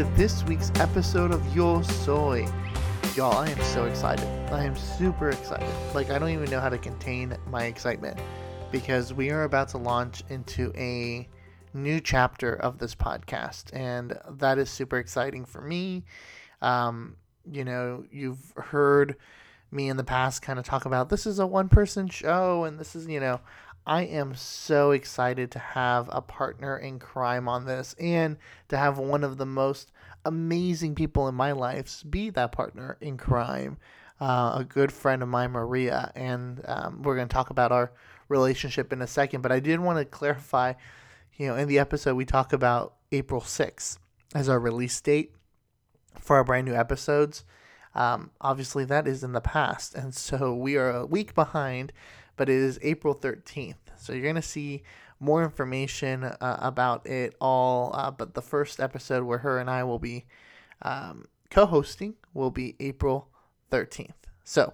to this week's episode of Yo Soy. Y'all, I am so excited. I am super excited. Like, I don't even know how to contain my excitement because we are about to launch into a new chapter of this podcast, and that is super exciting for me. Um, you know, you've heard me in the past kind of talk about this is a one person show, and this is, you know, I am so excited to have a partner in crime on this and to have one of the most amazing people in my life be that partner in crime. Uh, a good friend of mine, Maria, and um, we're going to talk about our relationship in a second. But I did want to clarify, you know, in the episode we talk about April 6th as our release date for our brand new episodes. Um, obviously, that is in the past, and so we are a week behind but it is April 13th. So you're going to see more information uh, about it all. Uh, but the first episode where her and I will be um, co hosting will be April 13th. So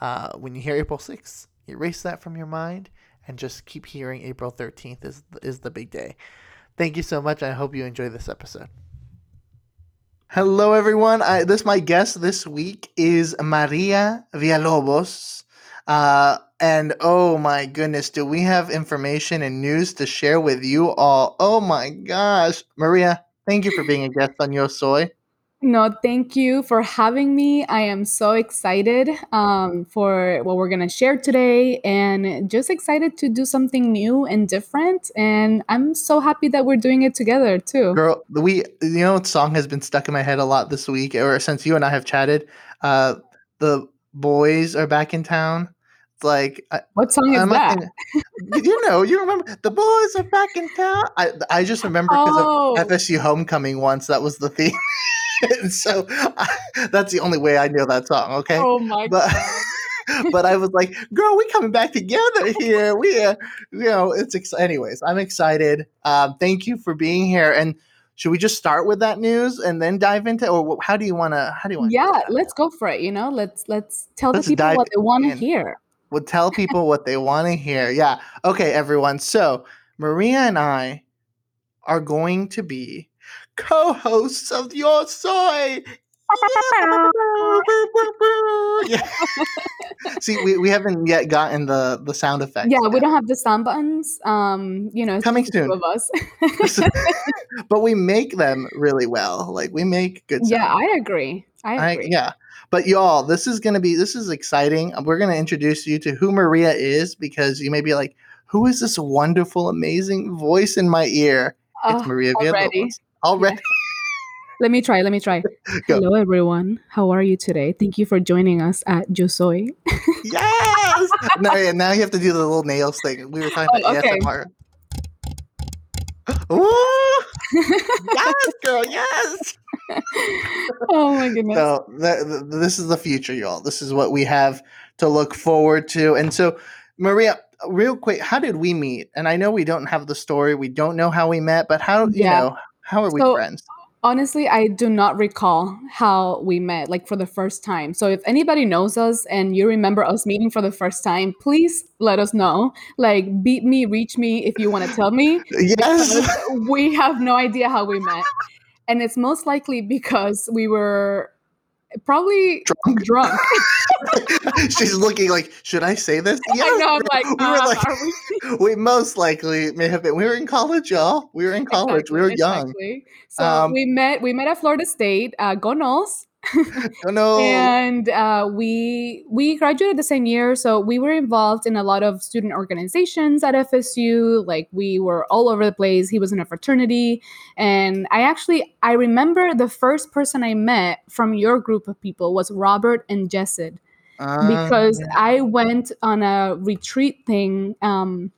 uh, when you hear April 6th, erase that from your mind and just keep hearing April 13th is, is the big day. Thank you so much. I hope you enjoy this episode. Hello, everyone. I, this my guest this week is Maria Villalobos. Uh, and oh my goodness, do we have information and news to share with you all? Oh my gosh. Maria, thank you for being a guest on Yo Soy. No, thank you for having me. I am so excited um, for what we're going to share today and just excited to do something new and different. And I'm so happy that we're doing it together too. Girl, we, you know, what song has been stuck in my head a lot this week, or since you and I have chatted. Uh, the boys are back in town. Like what song is I'm that? you know, you remember the boys are back in town. I I just remember because oh. of FSU homecoming once. That was the theme. and so I, that's the only way I know that song. Okay. Oh my but, god. but I was like, "Girl, we coming back together here. We, uh, you know, it's ex- anyways. I'm excited. Um, thank you for being here. And should we just start with that news and then dive into, or how do you want to? How do you want? To Yeah, let's go for it. You know, let's let's tell let's the people what they want to hear. We'll tell people what they want to hear. Yeah. Okay, everyone. So Maria and I are going to be co-hosts of Yo Soy. yeah. See, we, we haven't yet gotten the the sound effects. Yeah, yet. we don't have the sound buttons. Um, you know, coming soon of us. but we make them really well. Like we make good. Yeah, I agree. I agree. I, yeah. But y'all, this is going to be this is exciting. We're going to introduce you to who Maria is because you may be like, who is this wonderful, amazing voice in my ear? It's uh, Maria already. Villalobos. Already. let me try. Let me try. Hello, everyone. How are you today? Thank you for joining us at Yo Soy. yes. now, yeah, now you have to do the little nails thing. We were talking about oh, about okay. ASMR. Ooh! yes, girl. Yes. oh my goodness. So th- th- this is the future, y'all. This is what we have to look forward to. And so, Maria, real quick, how did we meet? And I know we don't have the story. We don't know how we met, but how yeah. you know how are we so, friends? Honestly, I do not recall how we met, like for the first time. So if anybody knows us and you remember us meeting for the first time, please let us know. Like, beat me, reach me if you want to tell me. Yes. We have no idea how we met. And it's most likely because we were probably drunk. drunk. She's looking like, should I say this? Yeah, I know. I'm like, we were uh, like, we? we? most likely may have been. We were in college, y'all. We were in college. Exactly, we were exactly. young. So um, we met. We met at Florida State. Uh, go Noles. oh no! And uh, we we graduated the same year, so we were involved in a lot of student organizations at FSU. Like we were all over the place. He was in a fraternity, and I actually I remember the first person I met from your group of people was Robert and Jessid, uh, because I went on a retreat thing. Um,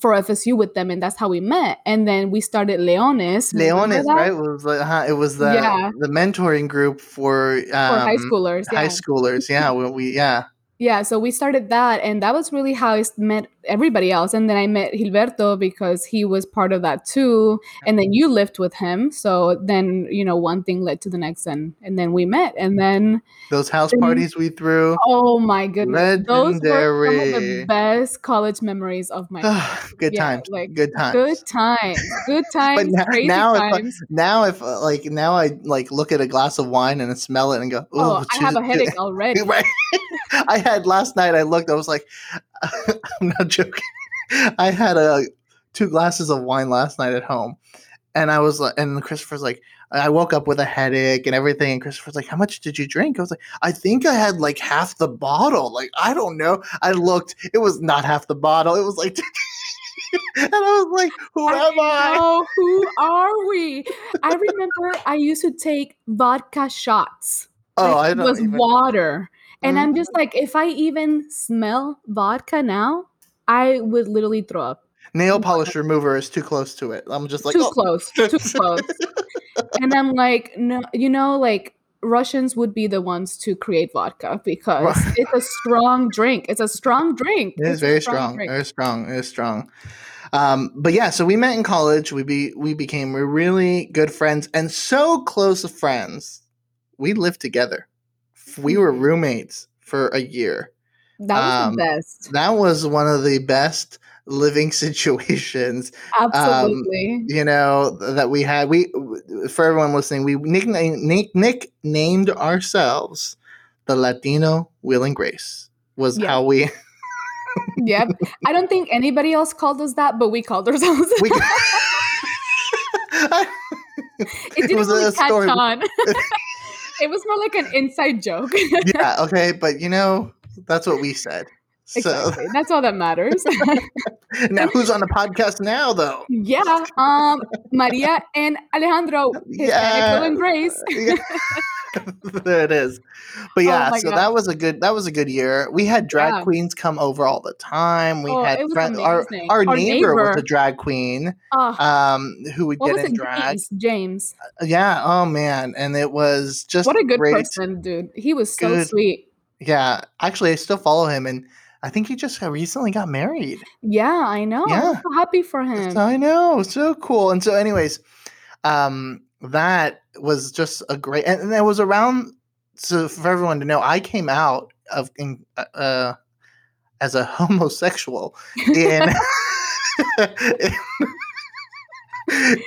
for FSU with them, and that's how we met. And then we started Leones. Leones, right? It was huh, it was the yeah. the mentoring group for um, for high schoolers. High yeah. schoolers, yeah. we, we yeah. yeah, so we started that, and that was really how I met everybody else. And then I met Gilberto because he was part of that too. And then you lived with him, so then you know one thing led to the next, and and then we met, and then Those house Then- parties we threw. oh my goodness, those were some of the best college memories of my life. good Yeah, times. like, good times. Good times, good times, now- crazy now if Now if uh, like now I like look at a glass of wine and smell it and go, Oh, "Ooh, I have a headache already. right. I had last night. I looked. I was like, I'm not joking. I had a two glasses of wine last night at home, and I was like, and Christopher's like, I woke up with a headache and everything. And Christopher's like, How much did you drink? I was like, I think I had like half the bottle. Like I don't know. I looked. It was not half the bottle. It was like. and I was like, "Who am I?" know, who are we? I remember I used to take vodka shots. Oh, like I it don't was even. water. And I'm Mhm. just like, if I even smell vodka now, I would literally throw up. Nail polish remover is too close to it. I'm just like, too "Oh." close, too close. and I'm like, no, you know, like Russians would be the ones to create vodka because it's a strong drink. It's a strong drink. It is It's very strong, drink. very strong, very strong. Um, but yeah, so we met in college. We be we became really good friends and so close of friends. We lived together. We were roommates for a year. That was Um, the best. That was one of the best living situations Absolutely. you know that we had we for everyone listening we nicknamed nick, nick named ourselves the latino will and grace was how we yep. I don't think anybody else called us that, but we called ourselves. we it didn't was a really catch story. on. It was more like an inside joke. yeah okay but you know that's what we said so exactly. That's all that matters. now who's on the podcast now though yeah. Um, Maria and Alejandro, Yeah. And Grace. Yeah. there it is but yeah Oh so God. that was a good that was a good year we had drag Yeah. queens come over all the time we Oh, had our, our, Our neighbor, was a drag queen um who would what get in it? drag James. James. yeah oh man and it was just What a good great. person, dude. He was so Good. sweet. yeah actually i still follow him and i think he just recently got married Yeah, I know. Yeah. I'm so happy for him. I know, so cool. And so, anyways, um, that was just a great, and, and it was around. So for everyone to know, I came out of in, uh, uh, as a homosexual in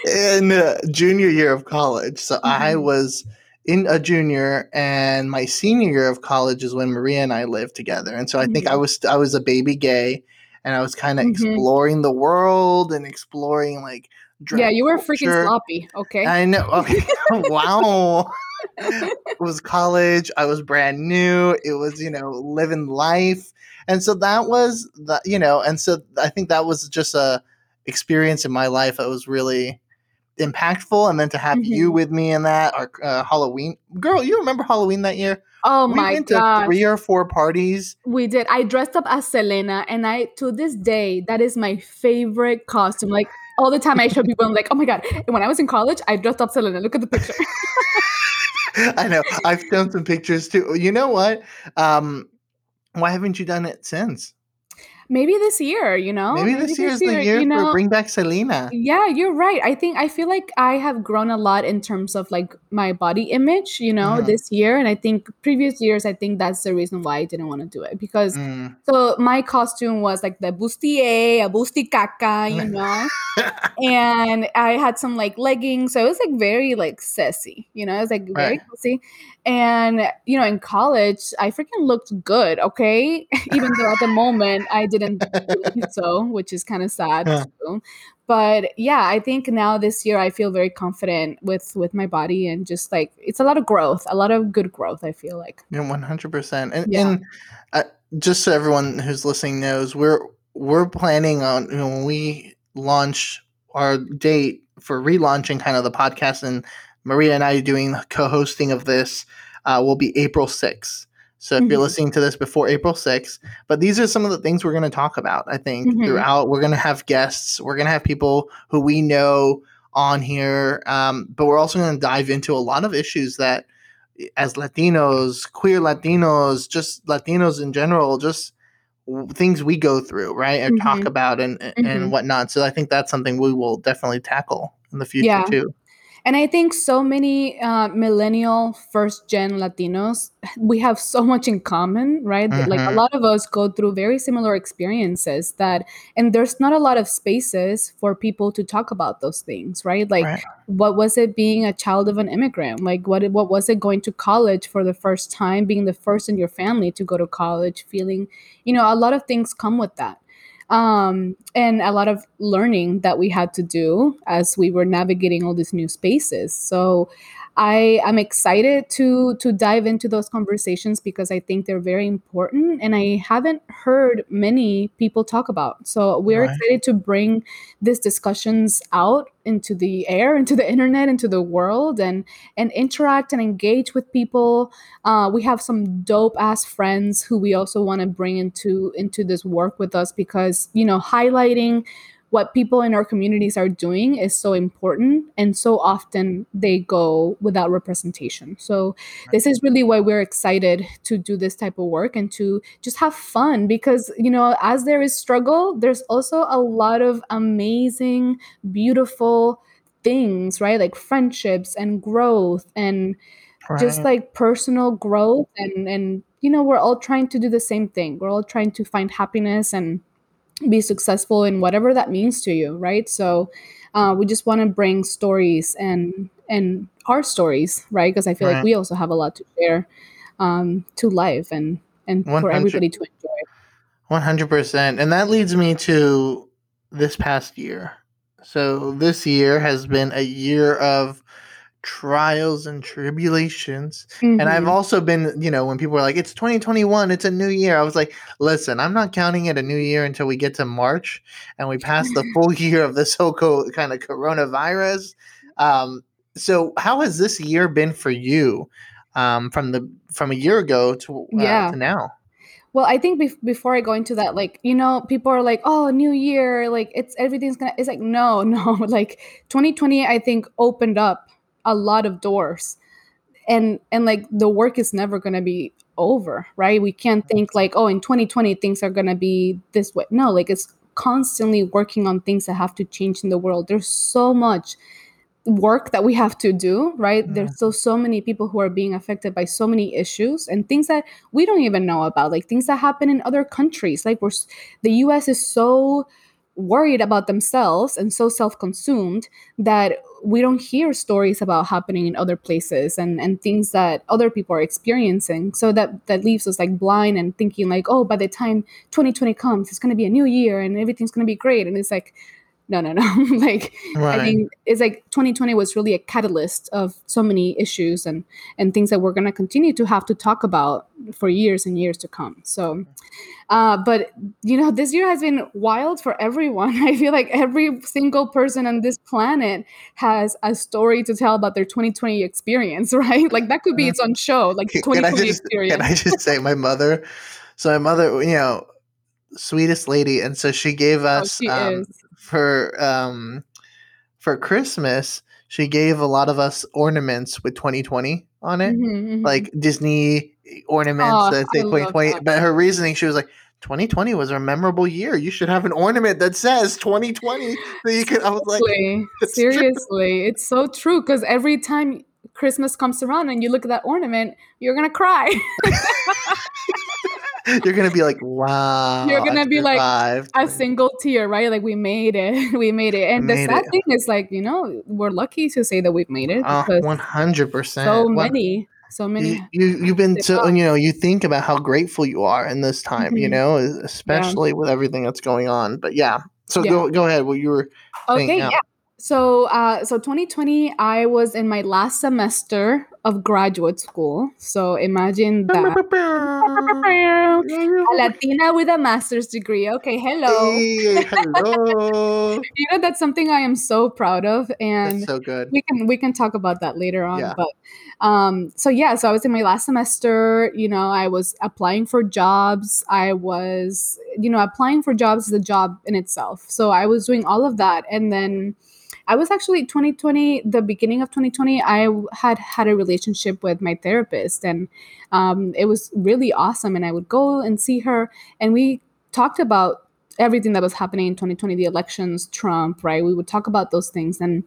in uh, junior year of college. So I Mhm. was in a junior, and my senior year of college is when Maria and I lived together. And so I think I Mhm. was I was a baby gay, and I was kind of Mhm. exploring the world and exploring like. yeah, you were freaking culture. sloppy. Okay. I know. Okay. wow. it was college. I was brand new. It was, you know, living life. And so that was the, you know, and so I think that was just a experience in my life that was really impactful. And then to have you Mhm. with me in that, our uh, Halloween, girl, you remember Halloween that year? oh we my went to god. three or four parties. We did. I dressed up as Selena, and I to this day that is my favorite costume. Like all the time, I show people, I'm like, oh my god. And when I was in college, I dressed up Selena. Look at the picture. I know. I've done some pictures too. You know what? Um, why haven't you done it since? Maybe this year, you know. Maybe this year is the year you know. Bring Back Selena. yeah, you're right. I think I feel like I have grown a lot in terms of like my body image, you know, Mhm. this year. And I think previous years, I think that's the reason why I didn't want to do it because Mm. so my costume was like the bustier, a busti caca, you know. and I had some like leggings, so it was like very like sassy, you know, it was like very Right. sassy. And you know, in college, I freaking looked good, okay, even though at the moment I didn't so, which is kind of sad. Yeah. too. But yeah, I think now this year I feel very confident with with my body and just like it's a lot of growth, a lot of good growth. I feel like. Yeah, one hundred percent. And Yeah. and uh, just so everyone who's listening knows, we're we're planning on you know, when we launch our date for relaunching kind of the podcast, and Maria and I doing the co-hosting of this uh, will be April sixth. So if you're Mhm. listening to this before April 6th, but these are some of the things we're going to talk about, I think, Mhm. throughout. We're going to have guests. We're going to have people who we know on here. Um, but we're also going to dive into a lot of issues that as Latinos, queer Latinos, just Latinos in general, just things we go through, right? And talk Mhm. about and and whatnot. So I think that's something we will definitely tackle in the future Yeah. too. And I think so many uh, millennial first gen Latinos, we have so much in common, right? That, Like a Mhm. lot of us go through very similar experiences that, and there's not a lot of spaces for people to talk about those things, right? Like, Right. what was it being a child of an immigrant? Like, what what was it going to college for the first time, being the first in your family to go to college, feeling, you know, a lot of things come with that um, and a lot of learning that we had to do as we were navigating all these new spaces. So I am excited to to dive into those conversations because I think they're very important and I haven't heard many people talk about. So we're Right. excited to bring these discussions out into the air, into the internet, into the world and and interact and engage with people uh, we have some dope ass friends who we also want to bring into into this work with us because you know highlighting what people in our communities are doing is so important and so often they go without representation. So this is really why we're excited to do this type of work and to just have fun because you know as there is struggle there's also a lot of amazing beautiful things right? Like friendships and growth and just like personal growth and and you know we're all trying to do the same thing. We're all trying to find happiness and be successful in whatever that means to you right? So uh, we just want to bring stories and and our stories right? Because i feel like we also have a lot to share um, to life and and for everybody to enjoy. One hundred percent, and that leads me to this past year. So this year has been a year of trials and tribulations, and I've Mhm. also been, you know, when people are like, "It's 2021, it's a new year," I was like, "Listen, I'm not counting it a new year until we get to March and we pass the full year of this whole co- kind of coronavirus." Um, so, how has this year been for you, um, from the from a year ago to uh, yeah to now? Well, I think bef- before I go into that, like, you know, people are like, oh, new year, like, it's everything's gonna, it's like, no, no, like, 2020, I think, opened up a lot of doors. And, and like, the work is never gonna be over, right? We can't think like, oh, in 2020, things are gonna be this way. No, like, it's constantly working on things that have to change in the world. There's so much work that we have to do right Mm. there's still so many people who are being affected by so many issues and things that we don't even know about like things that happen in other countries like we're the US is so worried about themselves and so self-consumed that we don't hear stories about happening in other places and and things that other people are experiencing. So that that leaves us like blind and thinking like oh by the time 2020 comes it's going to be a new year and everything's going to be great. And it's like no no no like I think it's like 2020 was really a catalyst of so many issues and and things that we're going to continue to have to talk about for years and years to come. So, uh, but you know, this year has been wild for everyone. I feel like every single person on this planet has a story to tell about their 2020 experience, right? Like that could be its own show, like the Can can I 2020 experience. can. I just say my mother? So my mother, you know, sweetest lady, and so she gave Oh, us she um. For um for Christmas. She gave a lot of us ornaments with 2020 on it, Mhm, mhm. like Disney ornaments Oh, that say 2020. that. But her reasoning, she was like. 2020 was a memorable year. You should have an ornament that says 2020 so you could. I was like, Seriously, true. seriously, it's so true because every time Christmas comes around and you look at that ornament, you're gonna cry. You're gonna be like, wow, You're gonna be like a single tear, right? Like we made it, we made it. I And the sad it. thing is, like you know, we're lucky to say that we've made it Oh, 100%. so One- many, so many. you you've been so you know you think about how grateful you are in this time you Mhm. know es- especially with everything that's going on but yeah so Yeah. go go ahead what you were Okay, yeah. So, uh, so 2020, I was in my last semester of graduate school. So imagine that. A Latina with a master's degree. Okay, hello. Hey, hello You know that's something I am so proud of, and that's so good we can we can talk about that later on. Yeah. But um, so yeah, so I was in my last semester. You know, I was applying for jobs. I was, you know, applying for jobs is a job in itself. So I was doing all of that, and then I was actually 2020, the beginning of 2020, I had had a relationship with my therapist, and um, it was really awesome. And I would go and see her, and we talked about everything that was happening in 2020, the elections, Trump, right? We would talk about those things, and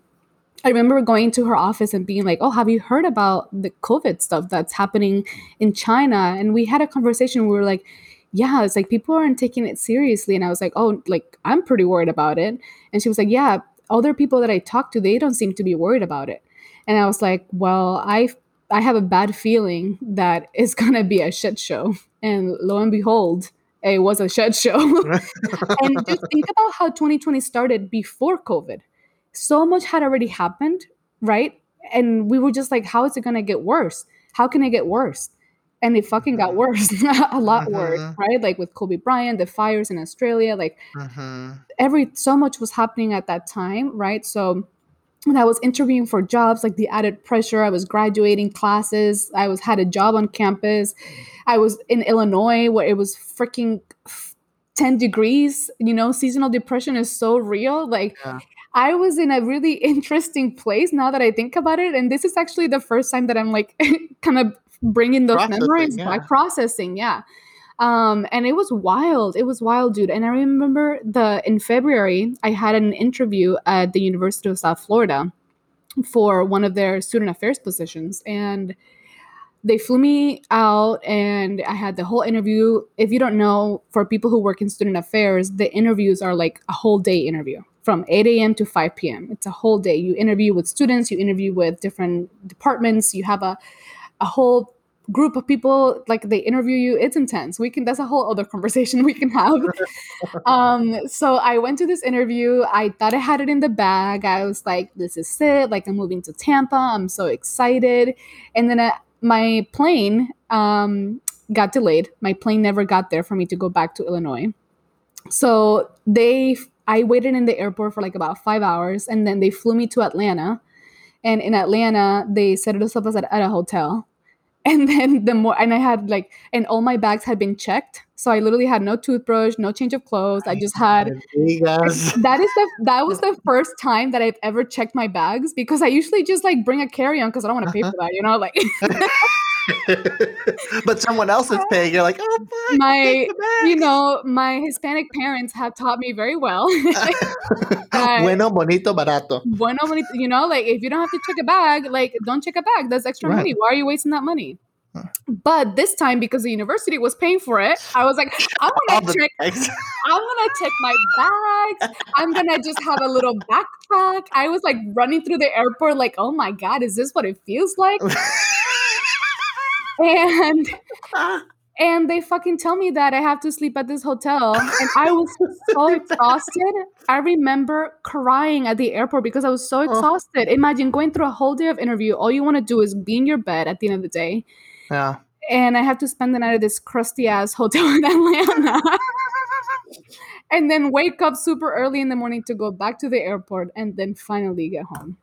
I remember going to her office and being like, "Oh, have you heard about the COVID stuff that's happening in China?" And we had a conversation. We were like, "Yeah, it's like people aren't taking it seriously." And I was like, "Oh, like I'm pretty worried about it." And she was like, "Yeah, other people that I talk to, they don't seem to be worried about it." And I was like, "Well, I I have a bad feeling that it's gonna be a shit show." And lo and behold, it was a shit show. and just think about how 2020 started before COVID so much had already happened, right? And we were just like, how is it going to get worse? How can it get worse? And it fucking got Mhm. worse, a lot worse, Mhm. right? Like with Kobe Bryant, the fires in Australia, like Mhm. every so much was happening at that time, right? So when I was interviewing for jobs, like the added pressure, I was graduating classes, I was had a job on campus. I was in Illinois where it was freaking 10 degrees, you know, seasonal depression is so real. Like Yeah. I was in a really interesting place now that I think about it and this is actually the first time that I'm like kind of bringing those Processing, memories by processing, yeah. Um, and it was wild. It was wild, dude. And I remember the in February, I had an interview at the University of South Florida for one of their student affairs positions. And they flew me out and I had the whole interview. If you don't know, for people who work in student affairs, the interviews are like a whole day interview from 8 a.m. to 5 p.m. It's a whole day. You interview with students, you interview with different departments, you have a, a whole group of people like they interview you it's intense. We can that's a whole other conversation we can have. Um so i went to this interview. I thought i had it in the bag. I was like this is it. Like i'm moving to tampa. I'm so excited. And then uh, my plane um got delayed. My plane never got there for me to go back to illinois. So they i waited in the airport for like about five hours and then they flew me to atlanta. And in atlanta they set us up at, at a hotel and then the more and i had like and all my bags had been checked so i literally had no toothbrush no change of clothes i just had that is the that was the first time that i've ever checked my bags because i usually just like bring a carry-on because i don't want to pay uh-huh. for that you know like but someone else is paying. You're like, oh, fuck, my take the bag." you know my hispanic parents have taught me very well bueno, bonito, barato. bueno bonito, you know like if you don't have to check a bag like don't check a bag that's extra Right. money why are you wasting that money. But this time because the university was paying for it i was like i'm gonna check bags. i'm gonna check my bags i'm gonna just have a little backpack i was like running through the airport like oh my god is this what it feels like and and they fucking tell me that I have to sleep at this hotel. And I was so exhausted. I remember crying at the airport because I was so exhausted. Imagine going through a whole day of interview. All you want to do is be in your bed at the end of the day. Yeah. And I have to spend the night at this crusty ass hotel in Atlanta. and then wake up super early in the morning to go back to the airport and then finally get home.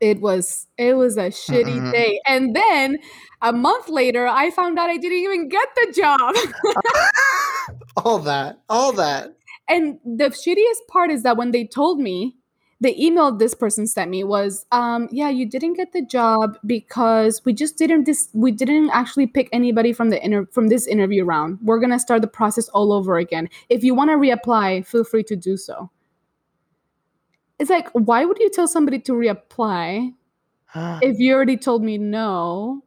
It was it was a shitty Mm-mm. day. And then a month later I found out I didn't even get the job. all that. All that. and the shittiest part is that when they told me the email this person sent me was um yeah you didn't get the job because we just didn't this we didn't actually pick anybody from the inter- from this interview round. We're gonna start the process all over again. If you want to reapply feel free to do so. It's like why would you tell somebody to reapply if you already told me no?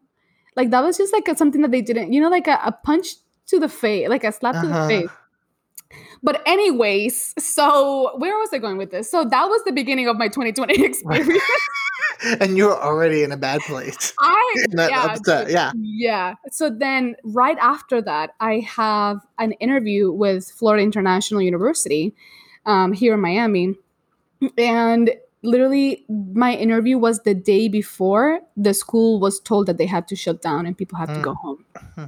Like that was just like a, something that they didn't you know like a, a punch to the face like a slap to the Uh-huh. face but anyways so where was i going with this so that was the beginning of my 2020 experience and you're already in a bad place. i yeah, upset. Yeah. yeah so then right after that i have an interview with florida international university um, here in miami and literally my interview was the day before the school was told that they had to shut down and people had to Mm. go home Hmm.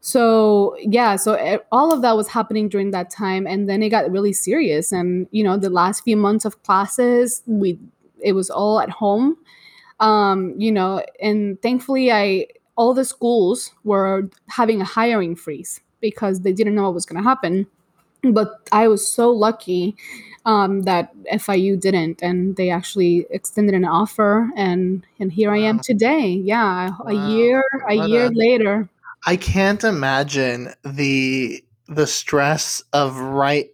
so yeah so e- all of that was happening during that time and then it got really serious and you know the last few months of classes we it was all at home um you know and thankfully i all the schools were having a hiring freeze because they didn't know what was going to happen but I was so lucky um, that FIU didn't, and they actually extended an offer, and and here I am today. Yeah, a Wow. year a What year a- later. I can't imagine the the stress of right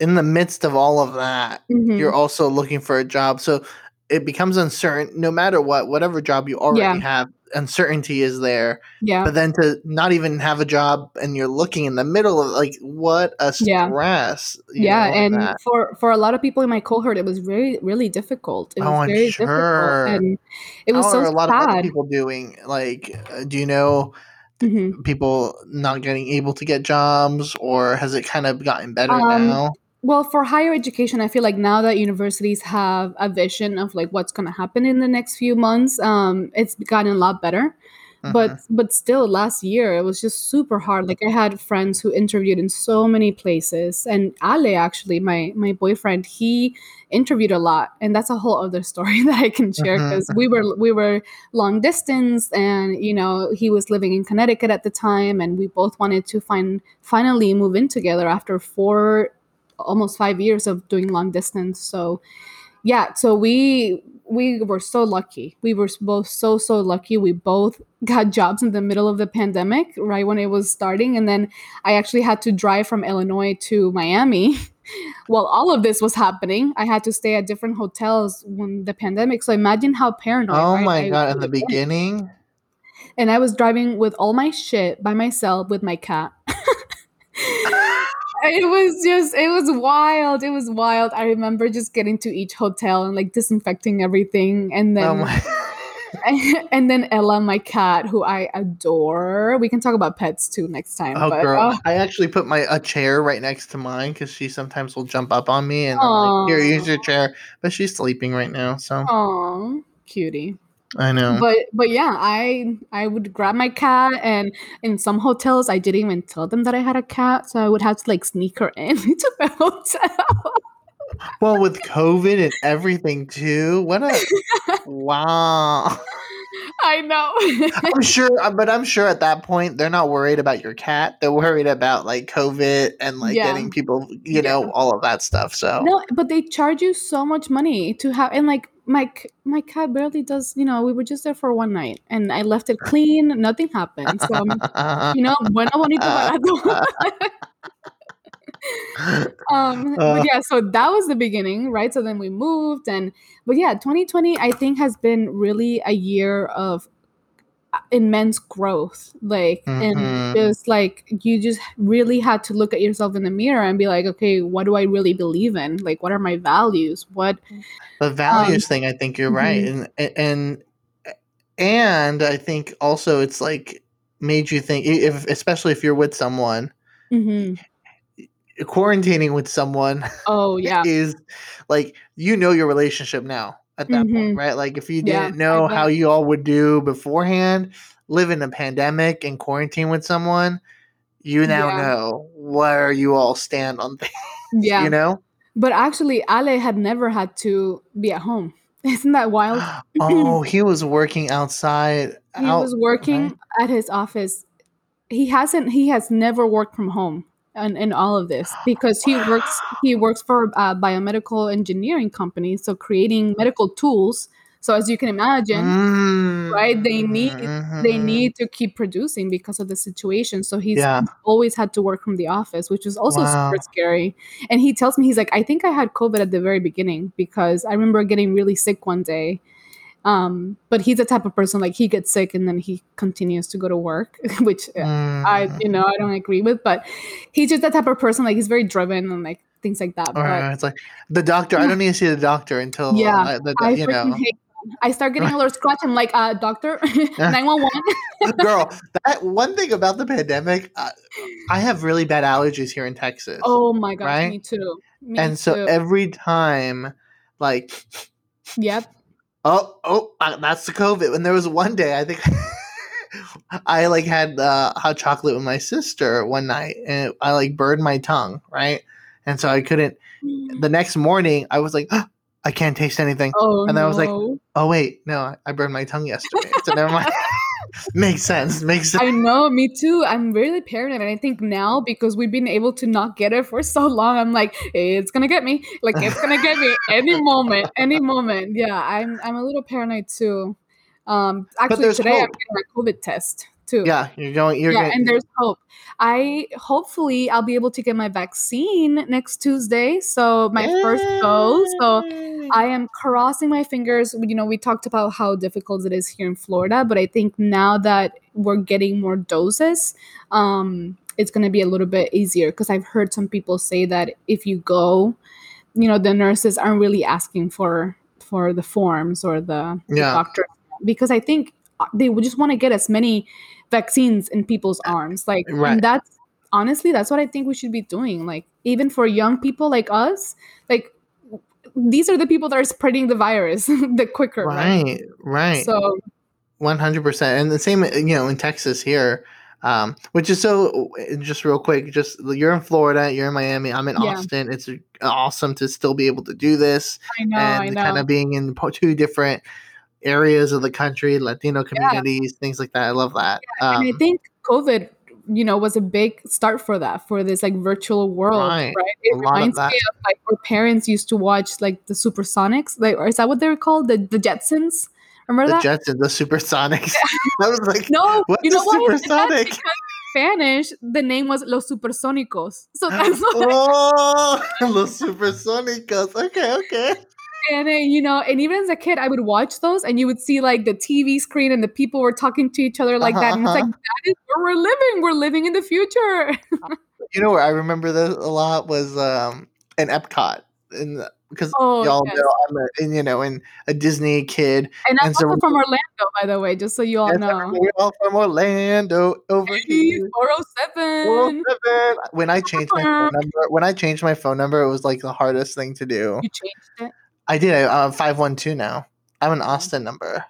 in the midst of all of that. Mhm. You're also looking for a job, so it becomes uncertain. No matter what, whatever job you already Yeah. have, uncertainty is there. Yeah, But then to not even have a job and you're looking in the middle of like what a stress. yeah, know, and that. for for a lot of people in my cohort, it was really really difficult. It was Oh, I'm very sure. difficult, and it was How so are a lot of other sad. people doing? Like, uh, do you know Mhm. people not getting able to get jobs, or has it kind of gotten better Um, now? Well, for higher education, I feel like now that universities have a vision of like what's going to happen in the next few months, um, it's gotten a lot better. But Mhm. but still, last year it was just super hard. Like I had friends who interviewed in so many places, and Ale actually, my my boyfriend, he interviewed a lot, and that's a whole other story that I can share because we were we were long distance, and you know he was living in Connecticut at the time, and we both wanted to find finally move in together after four almost five years of doing long distance. So yeah, so we we were so lucky. We were both so so lucky. We both got jobs in the middle of the pandemic, right when it was starting, and then I actually had to drive from Illinois to Miami. While all of this was happening, I had to stay at different hotels when the pandemic. So imagine how paranoid. Oh right, my I god! In the beginning, and I was driving with all my shit by myself with my cat. it was just it was wild it was wild i remember just getting to each hotel and like disinfecting everything and oh then my, and then ella my cat who i adore we can talk about pets too next time oh but girl! oh, I actually put my a chair right next to mine because she sometimes will jump up on me, and I'm like, "Here, use your chair." But she's sleeping right now, so aw, cutie I know. but but yeah i i would grab my cat and in some hotels i didn't even tell them that i had a cat so i would have to like sneak her in to the hotel Well, with COVID and everything too, what a wow! i know I'm sure, uh, but I'm sure at that point they're not worried about your cat. They're worried about like COVID and like Yeah. getting people, you Yeah. know, all of that stuff. So No, but they charge you so much money to have, and like my my cat barely does. You know, we were just there for one night, and I left it clean. Nothing happened. So I'm, you know, bueno bonito barato. um, Uh. but yeah, so that was the beginning, right? So then we moved, and but yeah, 2020 I think has been really a year of uh, immense growth like Mhm. and just like you just really had to look at yourself in the mirror and be like okay what do i really believe in like what are my values what the values thing, I think you're right, mhm. and and and I think also it's like made you think, if especially if you're with someone, Mhm. quarantining with someone oh yeah is like you know your relationship now at that point, Mhm. right? Like if you didn't know how you all would do beforehand, live in a pandemic and quarantine with someone, you now Yeah. know where you all stand on things. yeah You know? but actually ale had never had to be at home isn't that wild oh, he was working outside. he out, was working right? at his office he hasn't he has never worked from home in, in all of this because he works he works for a biomedical engineering company so creating medical tools so as you can imagine right, they need- they Mhm. need to keep producing because of the situation so he's, Yeah. always had to work from the office which was also Wow. super scary and he tells me he's like i think i had covid at the very beginning because i remember getting really sick one day um, but he's the type of person like he gets sick and then he continues to go to work which uh, i Mm. you know i don't agree with but he's just that type of person like he's very driven and like things like that Or but it's like the doctor. I don't need to see the doctor until Yeah, uh, the, i you know. i start getting a little scratch i'm like uh doctor 911 Girl, that one thing about the pandemic, uh, I have really bad allergies here in Texas. oh my gosh Right? me too me and so every time, like, yep oh, oh, uh, that's the COVID. And there was one day, I think I like had uh, hot chocolate with my sister one night, and I like burned my tongue, right? And so I couldn't. The next morning, I was like, I can't taste anything. oh and I was like. Oh wait, no, I burned my tongue yesterday. So never mind. makes sense. Makes sense. I know, me too. I'm really paranoid, and I think now because we've been able to not get it for so long, I'm like, it's gonna get me. Like it's gonna get me any moment, any moment. Yeah, I'm I'm a little paranoid too. Um, actually, today I'm getting my COVID test too. Yeah, you're going. You're yeah, going. and there's hope. I hopefully I'll be able to get my vaccine next Tuesday. So my first dose. So I am crossing my fingers. You know, we talked about how difficult it is here in Florida, but I think now that we're getting more doses, um, it's going to be a little bit easier because I've heard some people say that if you go, you know, the nurses aren't really asking for for the forms or the, the doctor because I think they would just want to get as many vaccines in people's arms. Like, Right. and that's honestly that's what I think we should be doing. Like, even for young people like us, like these are the people that are spreading the virus the quicker, right? right, right. So One hundred percent, and the same, you know, in Texas here, um, which is so. Just real quick, just you're in Florida, you're in Miami, I'm in Yeah. Austin. It's awesome to still be able to do this I know, I and know. kind of being in two different areas of the country, Latino communities, things like that. I love that. and I Um, think COVID, you know, was a big start for that, for this like virtual world, Right. right? It A of reminds that. me of like where parents used to watch like the Supersonics, like or is that what they were called? The the Jetsons. Remember the that? Jetsons, the Supersonics. I was like, no, what's you know what? It's that supersonic? Spanish, the name was Los Supersónicos. So that's why. oh, los supersónicos. Okay, okay. And then, you know, and even as a kid, I would watch those, and you would see like the TV screen, and the people were talking to each other like Uh-huh, that, and it's like uh-huh. that is where we're living. We're living in the future. You know where I remember this a lot was um in Epcot, and because Oh, y'all yes. know I'm a and, you know and a Disney kid. And I'm And so also from Orlando, by the way, just so you all Yes, know. We're all from Orlando over here. 407. 407. When I changed my phone number, when I changed my phone number, it was like the hardest thing to do. You changed it. I did. I uh, five one two now. I'm an Austin number.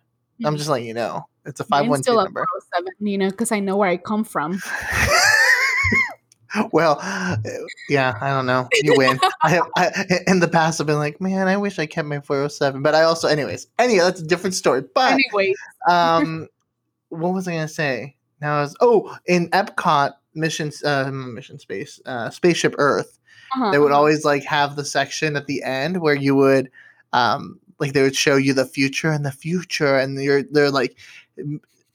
I'm Mhm. just letting you know. It's a five one two still a number. 407, you know, because I know where I come from. well, yeah, I don't know. You win. I I, in the past. I've been like, man, I wish I kept my 407, but I also, anyways, anyway, that's a different story. But Anyway, um, what was I gonna say? Now is oh, in Epcot missions, uh, mission space, uh, spaceship Earth, uh-huh, they would uh-huh. always like have the section at the end where you would, um, like they would show you the future and the future, and you're they're like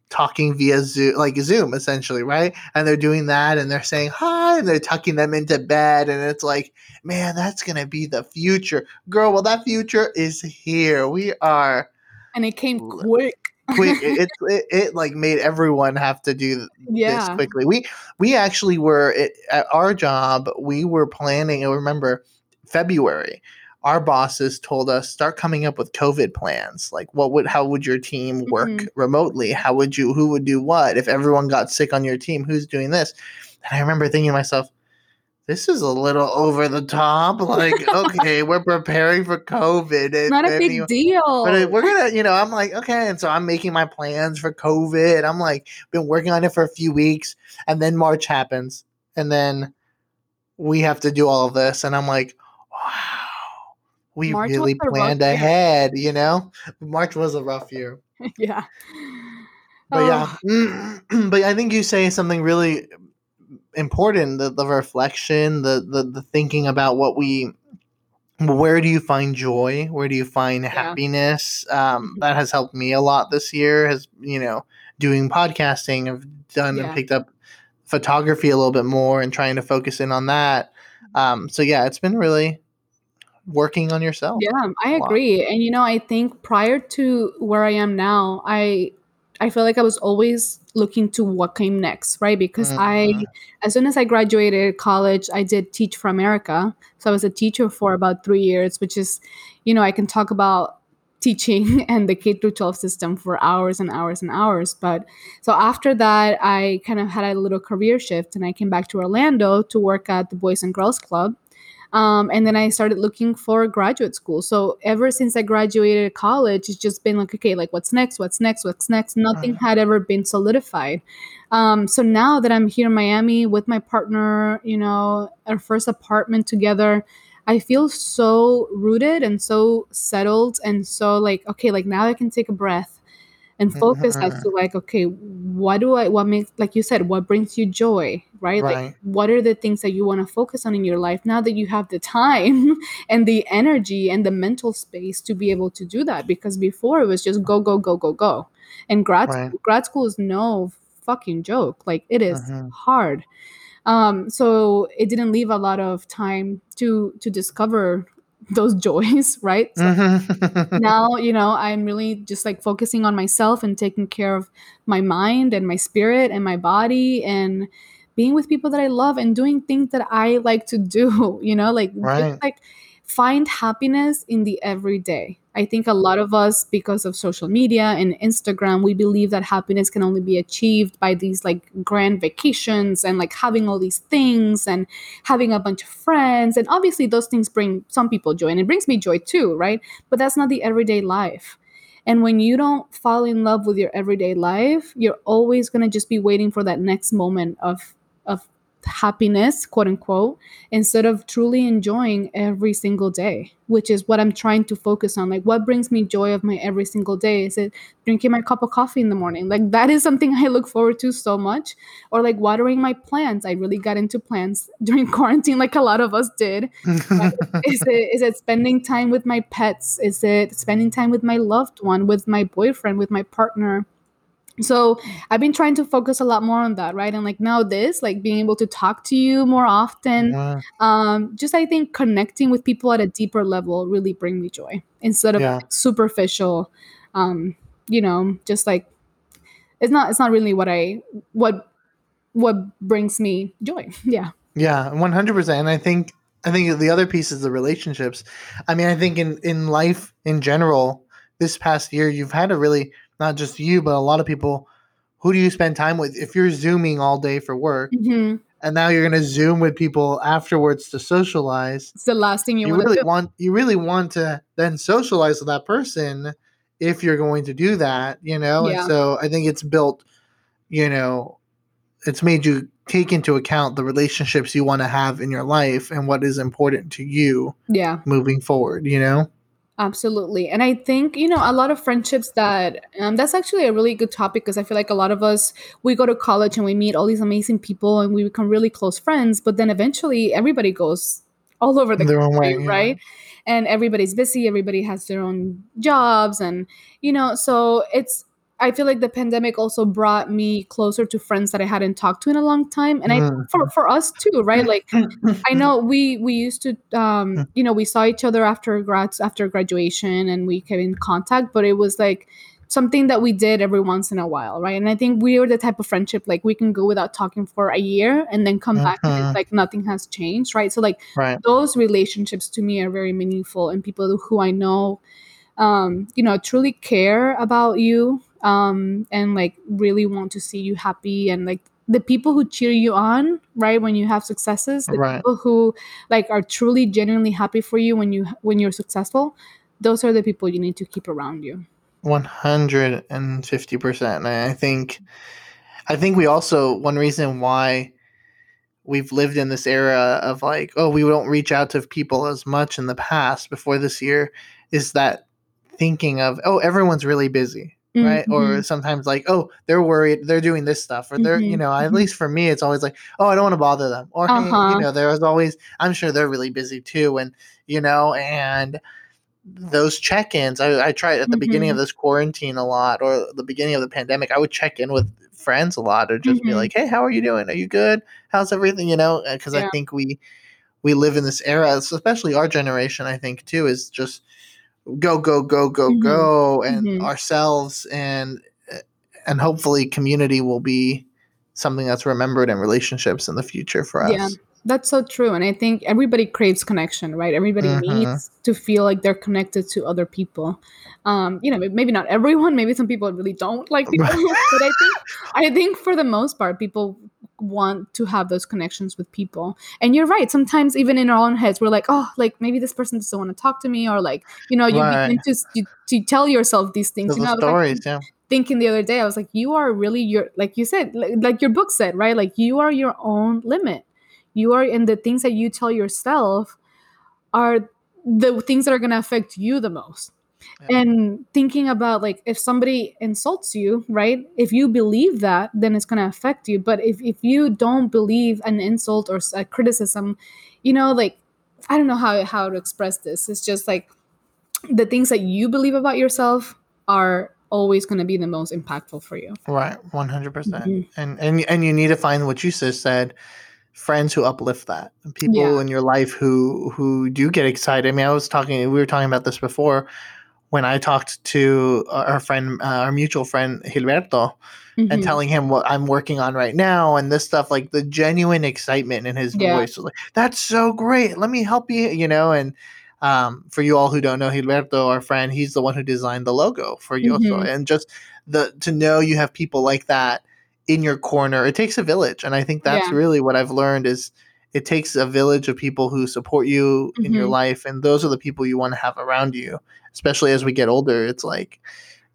talking via Zoom, like Zoom essentially, right? And they're doing that, and they're saying hi, and they're tucking them into bed, and it's like, man, that's gonna be the future, girl. Well, that future is here. We are and it came quick. quick. it, it, it it like made everyone have to do this Yeah. quickly. We we actually were it, at our job. We were planning. I remember February. Our bosses told us start coming up with COVID plans. Like, what would how would your team work Mhm. remotely? How would you who would do what? If everyone got sick on your team, who's doing this? And I remember thinking to myself, this is a little over the top. Like, okay, we're preparing for COVID. and Not a big you- deal. but we're gonna, you know, I'm like, okay, and so I'm making my plans for COVID. I'm like, been working on it for a few weeks, and then March happens, and then we have to do all of this, and I'm like, wow, we March really was a rough planned year. ahead, you know. March was a rough year, yeah. but Oh, yeah, but I think you say something really important: the the reflection, the the the thinking about what we where do you find joy where do you find happiness um, that has helped me a lot this year has you know doing podcasting i've done Yeah. and picked up photography a little bit more and trying to focus in on that um, so yeah it's been really working on yourself Yeah, I agree. And you know, I think prior to where I am now, I I feel like I was always looking to what came next, right? Because I Mhm. as soon as I graduated college, I did Teach for America. So I was a teacher for about 3 years, which is, you know, I can talk about teaching and the K through 12 system for hours and hours and hours, but so after that, I kind of had a little career shift and I came back to Orlando to work at the Boys and Girls Club. Um, and then I started looking for graduate school. So ever since I graduated college, it's just been like, okay, like what's next? What's next? What's next? Nothing Mhm. had ever been solidified. Um, so now that I'm here in Miami with my partner, you know, our first apartment together, I feel so rooted and so settled and so like, okay, like now I can take a breath and focus as to like okay what do i what makes like you said what brings you joy right, like what are the things that you want to focus on in your life now that you have the time and the energy and the mental space to be able to do that? Because before it was just go go go go go. And grad Right. school, grad school is no fucking joke. Like it is Mhm. hard. Um so it didn't leave a lot of time to to discover those joys right so Mhm. now you know i'm really just like focusing on myself and taking care of my mind and my spirit and my body and being with people that i love and doing things that i like to do you know like Right. like find happiness in the everyday. I think a lot of us because of social media and instagram we believe that happiness can only be achieved by these like grand vacations and like having all these things and having a bunch of friends. And obviously those things bring some people joy and it brings me joy too right? But that's not the everyday life. And when you don't fall in love with your everyday life you're always going to just be waiting for that next moment of happiness quote unquote instead of truly enjoying every single day which is what i'm trying to focus on. Like what brings me joy of my every single day? Is it drinking my cup of coffee in the morning? Like that is something i look forward to so much. Or like watering my plants. I really got into plants during quarantine like a lot of us did. Is it is it spending time with my pets? Is it spending time with my loved one with my boyfriend with my partner so i've been trying to focus a lot more on that right and like now this like being able to talk to you more often Yeah. um just i think connecting with people at a deeper level really bring me joy instead of Yeah. like, superficial um you know just like it's not it's not really what i what what brings me joy yeah Yeah, one hundred percent. And I think I think the other piece is the relationships. I mean, I think in in life in general, this past year, you've had a really not just you, but a lot of people. Who do you spend time with? If you're zooming all day for work, hmm and now you're going to zoom with people afterwards to socialize, it's the last thing you, you really do want you really want to then socialize with that person if you're going to do that, you know. Yeah. And so I think it's built, you know, it's made you take into account the relationships you want to have in your life and what is important to you yeah moving forward, you know? Absolutely. And I think, you know, a lot of friendships that um, that's actually a really good topic because I feel like a lot of us, we go to college and we meet all these amazing people and we become really close friends. But then eventually everybody goes all over the Their country, way, yeah. right? And everybody's busy, everybody has their own jobs. And, you know, so it's, I feel like the pandemic also brought me closer to friends that I hadn't talked to in a long time. And I, Mm. for, for us too, right? Like, I know we we used to um you know we saw each other after grads after graduation and we came in contact but it was like something that we did every once in a while right and I think we are the type of friendship like we can go without talking for a year and then come back and Mhm. it's like nothing has changed right so like Right. those relationships to me are very meaningful and people who I know um you know truly care about you um and like really want to see you happy and like the people who cheer you on right when you have successes the Right. people who like are truly genuinely happy for you when you when you're successful those are the people you need to keep around you One hundred and fifty percent. And I think, I think we also one reason why we've lived in this era of like, oh, we don't reach out to people as much in the past before this year, is that thinking of oh, everyone's really busy, right? Or Mhm. sometimes like, oh, they're worried, they're doing this stuff, or they're, you Mhm, know, at mhm. least for me, it's always like, oh, I don't want to bother them, or Uh-huh. you know, there's always, I'm sure they're really busy too, and you know, and those check-ins I, I tried at the beginning of Mhm. this quarantine a lot or the beginning of the pandemic i would check in with friends a lot or just be Mhm. like hey how are you doing are you good how's everything you know because i think we we live in this era especially our generation i think too is just go go go go Mhm. go and Mhm. ourselves and and hopefully community will be something that's remembered in relationships in the future for us Yeah. That's so true. And I think everybody craves connection, right? Everybody Mhm. needs to feel like they're connected to other people. Um, you know, maybe not everyone, maybe some people really don't like people, but I think I think for the most part, people want to have those connections with people. And you're right. Sometimes even in our own heads, we're like, oh, like maybe this person doesn't want to talk to me, or like, you know, you Right. begin to, to to tell yourself these things. You know, I was actually stories yeah thinking the other day, I was like, you are really your like you said, like, like your book said, right? Like you are your own limit. You are and the things that you tell yourself are the things that are gonna affect you the most. Yeah. And thinking about like if somebody insults you, right? If you believe that, then it's gonna affect you. But if, if you don't believe an insult or a criticism, you know, like I don't know how how to express this. It's just like the things that you believe about yourself are always gonna be the most impactful for you. Right, one hundred percent. Mhm. And and and you need to find what you just said, friends who uplift that, people Yeah. in your life who who do get excited. I mean, I was talking, we were talking about this before when I talked to uh, our friend, uh, our mutual friend Gilberto, and Mhm. telling him what I'm working on right now and this stuff, like the genuine excitement in his Yeah. voice, was like that's so great. Let me help you, you know, and. Um, for you all who don't know Gilberto, our friend, he's the one who designed the logo for Yo Soy. Mhm. and just the to know you have people like that in your corner it takes a village and i think that's Yeah. really what i've learned is it takes a village of people who support you in your Mhm. life and those are the people you want to have around you especially as we get older it's like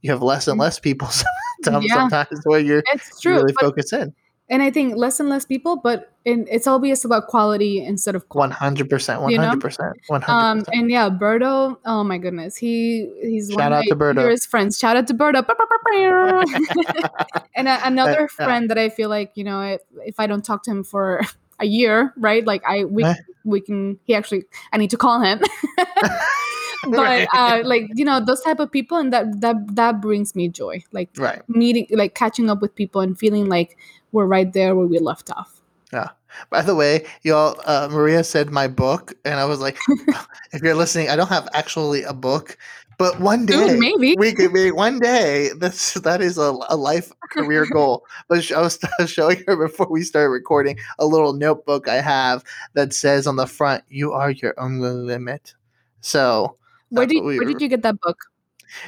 you have less and Mm. less people sometimes, Yeah. sometimes where you're It's true. really but- focus in and I think less and less people, but in, it's always about quality instead of quality. 100% You know? 100% 100% Um, and yeah, Berto. Oh my goodness, he he's Shout one out of to my dearest friends. Shout out to Berto. and a, another friend that I feel like you know, if, if I don't talk to him for a year, right? Like I we Eh. we can. He actually, I need to call him. but Right. uh, like you know, those type of people, and that that that brings me joy. Like right meeting, like catching up with people, and feeling like we're right there where we left off. By the way, y'all, uh, Maria said my book, and I was like, if you're listening, I don't have actually a book, but one day Dude, maybe. we could be one day. That's that is a, a life career goal. But I was showing her before we started recording a little notebook I have that says on the front, "You are your own limit." So Where did we where did you get that book?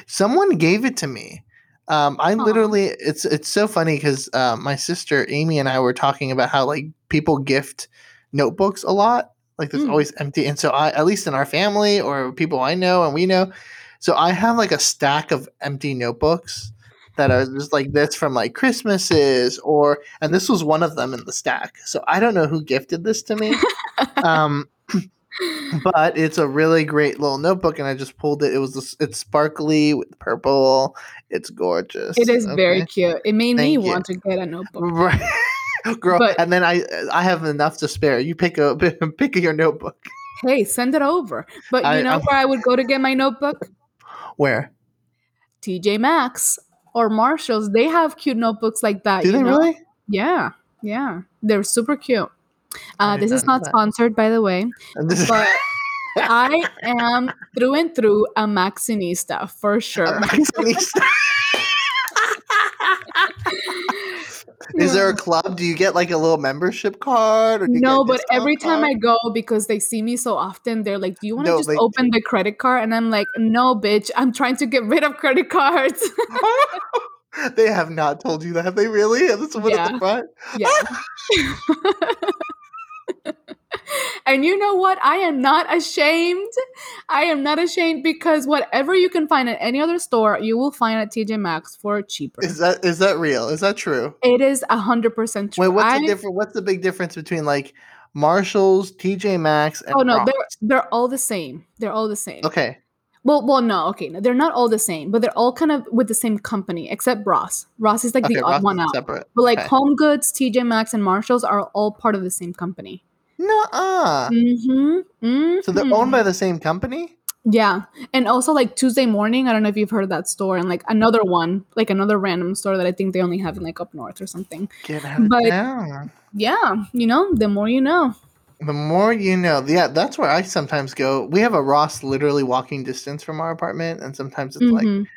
someone gave it to me um i Aw. literally it's it's so funny because uh, my sister amy and i were talking about how like people gift notebooks a lot like there's Mm. always empty and so i at least in our family or people i know and we know so i have like a stack of empty notebooks that are just like this from like christmases or and this was one of them in the stack so i don't know who gifted this to me um but it's a really great little notebook and i just pulled it it was this, it's sparkly with purple it's gorgeous It is very cute. It made me you. want to get a notebook. right girl But- and then i i have enough to spare you pick a pick your notebook Hey, send it over. But you I- know I'm- where I would go to get my notebook? where TJ Maxx or Marshalls. They have cute notebooks like that. do they know? really Yeah, yeah. They're super cute. Uh, this is not that. sponsored, by the way, And this is- but I am through and through a Maxxinista for sure. Maximista. Is there a club? Do you get like a little membership card? Or do you No, but every time I go, because they see me so often, they're like, "Do you want to No, just open the credit card?" And I'm like, "No, bitch, I'm trying to get rid of credit cards." they have not told you that. Have they really? That's one at the front. yeah. and you know what? I am not ashamed. I am not ashamed because whatever you can find at any other store, you will find at TJ Maxx for cheaper. Is that is that real? Is that true? it is a hundred percent true. Wait, what's I- the difference? What's the big difference between like Marshalls, TJ Maxx, and Oh no, Ross? they're they're all the same. They're all the same. okay. Well, well, no, okay, no, they're not all the same, but they're all kind of with the same company, except Ross. Ross is like Okay, the Ross odd one out. separate. But like okay. Home Goods, TJ Maxx, and Marshalls are all part of the same company. Nuh-uh. Mm-hmm. So they're owned by the same company? Yeah, and also like Tuesday morning. I don't know if you've heard of that store, and like another one, like another random store that I think they only have in like up north or something. Get out of town. Yeah, you know, the more you know. The more you know. Yeah, that's where I sometimes go. We have a Ross literally walking distance from our apartment, and sometimes it's like Mhm.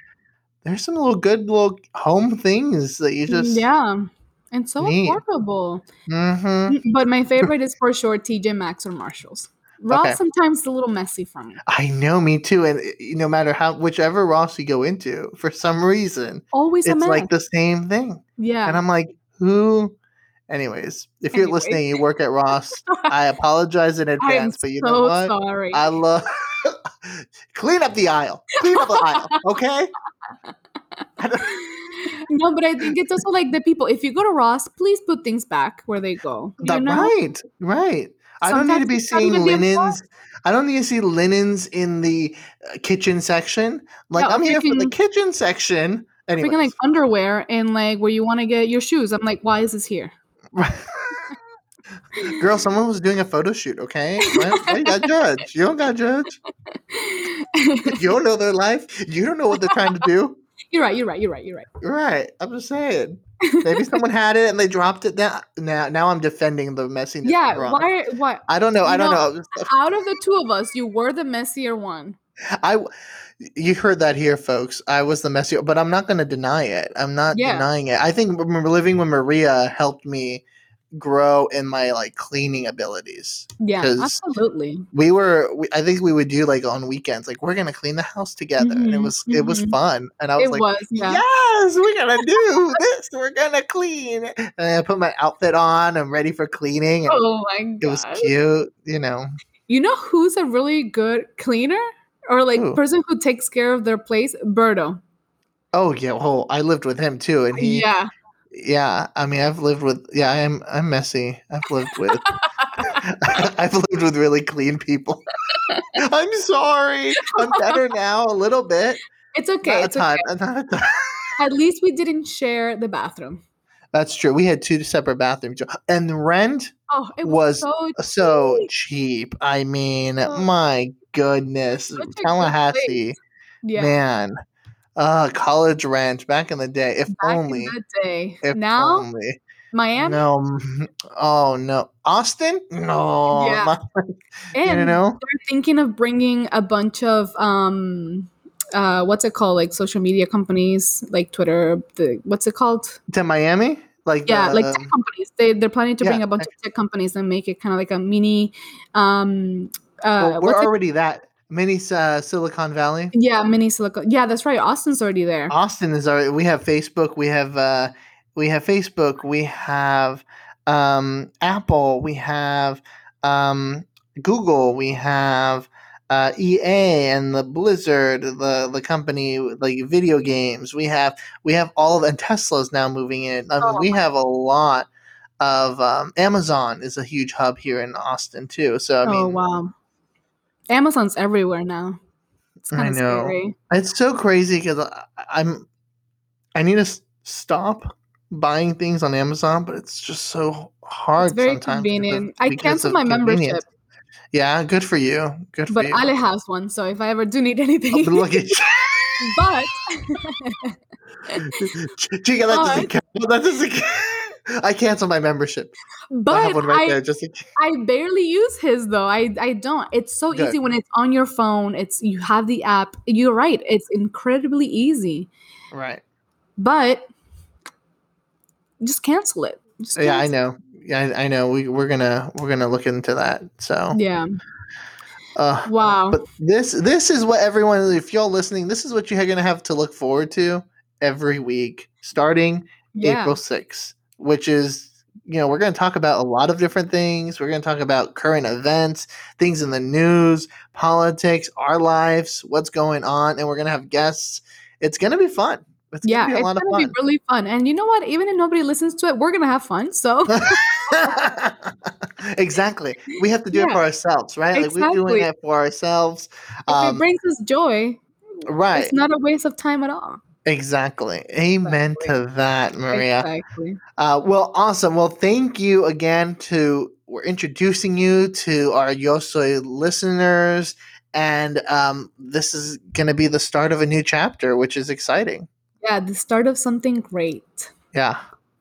there's some little good little home things that you just yeah, and so Neat. affordable. hmm But my favorite is for sure TJ Maxx or Marshalls. Ross Okay. sometimes a little messy for me. I know, me too. And uh, no matter how, whichever Ross you go into, for some reason, Always it's like the same thing. yeah. And I'm like, who? Anyways, if you're Anyways. listening, you work at Ross. I apologize in advance, but you so know what? sorry. I love clean up the aisle. Clean up the aisle, okay? No, but I think it's also like the people. If you go to Ross, please put things back where they go. You That- know? right, right. I don't need to be seeing even their fault. linens. I don't need to see linens in the uh, kitchen section. Like Yeah, I'm here for the kitchen section. Anyway, Freaking like underwear and like where you want to get your shoes. I'm like, why is this here? girl, someone was doing a photo shoot. Okay, why, why you got judge? You don't got judge. You don't know their life. You don't know what they're trying to do. you're right. You're right. You're right. You're right. You're Right. I'm just saying. Maybe someone had it and they dropped it down. Now, now I'm defending the messiness. Yeah. Why? Why? I don't know. I don't No. know. Out of the two of us, you were the messier one. I you heard that here, folks. I was the messy, but I'm not going to deny it. I'm not Yeah. denying it. I think living with Maria helped me grow in my like cleaning abilities. Yeah, absolutely. We were, we, I think we would do like on weekends, like we're gonna clean the house together, and it mm-hmm, was it was mm-hmm. fun. And I was It like, was, yeah. yes, we're gonna do this. We're gonna clean. And I put my outfit on. I'm ready for cleaning. Oh my god. it was cute, you know. You know who's a really good cleaner or like Who? person who takes care of their place? Berto. Oh yeah, well, I lived with him too, and he yeah. Yeah, I mean, I've lived with. Yeah, I'm. I'm messy. I've lived with. I've lived with really clean people. I'm sorry. I'm better now, a little bit. It's okay. It's ton. okay. ton. At least we didn't share the bathroom. That's true. We had two separate bathrooms, and the rent Oh, it was, was so so cheap. cheap. I mean, Oh. my goodness, Such a good Tallahassee. Yeah. man. Uh, college ranch back in the day. If Back only. day. If now only. Miami No. Oh no. Austin? No. Yeah. and you know? they're thinking of bringing a bunch of um uh what's it called like social media companies like Twitter the what's it called To Miami? Like yeah the, like tech companies they they're planning to bring a bunch of tech companies and make it kind of like a mini um uh well, we're what's it- already that mini uh, Silicon Valley. yeah mini silicon yeah that's right Austin's already there Austin is already we have Facebook, we have uh we have Facebook, we have um Apple, we have um Google, we have uh, EA and the Blizzard, the the company like video games. We have we have all of and Tesla's now moving in. I mean, Oh we have a lot of um, Amazon is a huge hub here in Austin too. So I mean, oh wow Amazon's everywhere now it's I of know. scary It's so crazy because I'm I need to s- stop buying things on Amazon, but it's just so hard. it's very sometimes because of- convenient I of my membership. Yeah, good for you. Good for but you. Ale has one so if I ever do need Oh, anything look at but Chica, that doesn't count. That doesn't count. I cancel my membership. I but one right I. Just. I barely use his though. I I don't. It's so Good. easy when it's on your phone. It's you have the app. You're right. It's incredibly easy. right. But just cancel it. Just Yeah, I know. Yeah, I, I know. We we're gonna we're gonna look into that. So. Yeah. Uh, Wow. But this this is what everyone if y'all listening, this is what you're gonna have to look forward to every week, starting yeah. April 6th, which is you know, we're gonna talk about a lot of different things. We're gonna talk about current events, things in the news, politics, our lives, what's going on, and we're gonna have guests. It's gonna be fun. It's yeah, gonna be a it's lot gonna fun. be really fun. And you know what? Even if nobody listens to it, we're gonna have fun. So exactly. We have to do it for ourselves, right? Like we're doing it for ourselves. if it Um, brings us joy, right. it's not a waste of time at all. Exactly. Amen to that, Maria. Exactly. Uh, well, awesome. Well, thank you again to we're introducing you to our Yo Soy listeners, and um, this is going to be the start of a new chapter, which is exciting. Yeah, the start of something great. Yeah.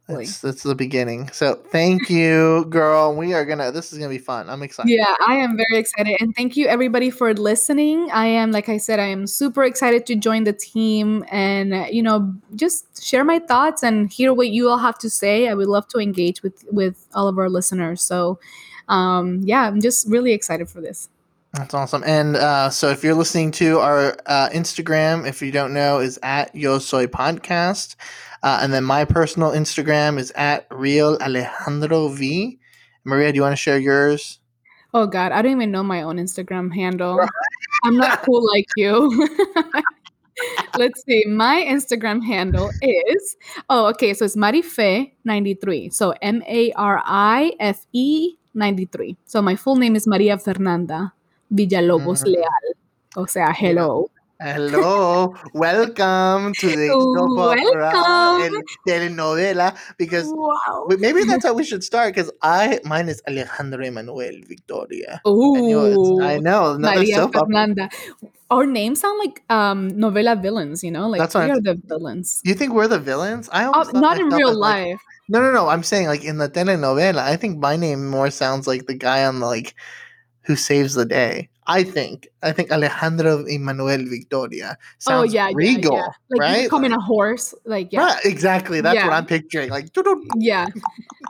That's that's the beginning. So thank you, girl. We are gonna. This is gonna be fun. I'm excited. Yeah, I am very excited. And thank you everybody for listening. I am, like I said, I am super excited to join the team and, uh, you know, just share my thoughts and hear what you all have to say. I would love to engage with with all of our listeners. So, um, yeah, I'm just really excited for this. That's awesome. And uh, so if you're listening to our uh, Instagram, if you don't know, is at Yo Soy Podcast. Uh, and then my personal Instagram is at Real Alejandro V. Maria, do you want to share yours? Oh God, I don't even know my own Instagram handle. I'm not cool like you. Let's see. My Instagram handle is oh okay, so it's Marife93. So M A R I F E 93. So my full name is Maria Fernanda Villalobos Mm. Leal. O sea, hello. Hello, welcome to the soap opera telenovela because Wow. Maybe that's how we should start because I mine is Alejandro Emanuel Victoria. Ooh. I know Maria soap opera. Fernanda. Our names sound like um novela villains, you know? Like That's we are the villains. You think we're the villains? I Uh, not in real as, like- life. no, no, no. I'm saying like in the telenovela. I think my name more sounds like the guy on the like who saves the day. I think. I think Alejandro Emanuel Victoria sounds oh yeah, regal, yeah, yeah. Like right? you becoming a horse. Like yeah. Right, exactly. That's what I'm picturing. Like. Yeah.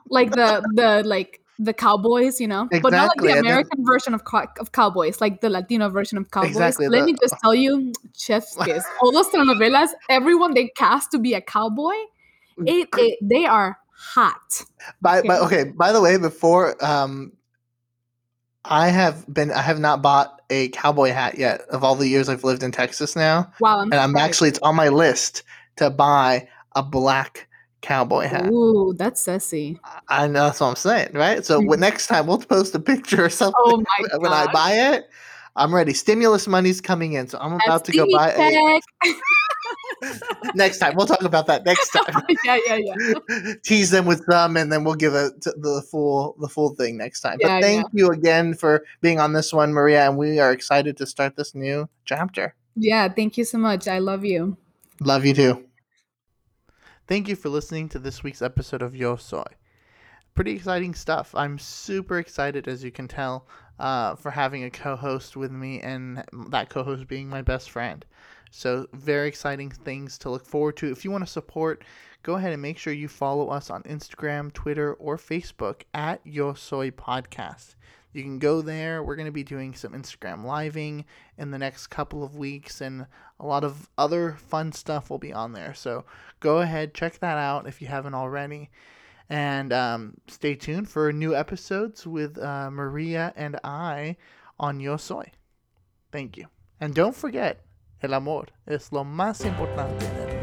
Like the the like the cowboys, you know, exactly. but not like the and then- American version of cow- of cowboys, like the Latino version of cowboys. Exactly, Let the- me just tell you, chef's kiss. All those telenovelas, everyone they cast to be a cowboy, it, it they are hot. By, by Okay. okay. By the way, before um, I have been. I have not bought a cowboy hat yet. Of all the years I've lived in Texas now, Wow, I'm and I'm actually it's on my list to buy a black cowboy hat. Ooh, that's sassy. I know that's what I'm saying, right? So when, mm-hmm. next time we'll post a picture or something Oh when I buy it. I'm ready. Stimulus money's coming in, so I'm about to go buy a. check. next time we'll talk about that next time. yeah, yeah, yeah. tease them with some and then we'll give it the full the full thing next time Yeah, but thank you again for being on this one maria and we are excited to start this new chapter Yeah, thank you so much. I love you. love you too thank you for listening to this week's episode of yo soy pretty exciting stuff i'm super excited as you can tell uh, for having a co-host with me and that co-host being my best friend so very exciting things to look forward to if you want to support go ahead and make sure you follow us on Instagram, Twitter, or Facebook at Yo Soy Podcast. You can go there. We're going to be doing some Instagram living in the next couple of weeks, and a lot of other fun stuff will be on there. So go ahead, check that out if you haven't already. And um, stay tuned for new episodes with uh, Maria and I on Yo Soy. Thank you. And don't forget, el amor es lo más importante en el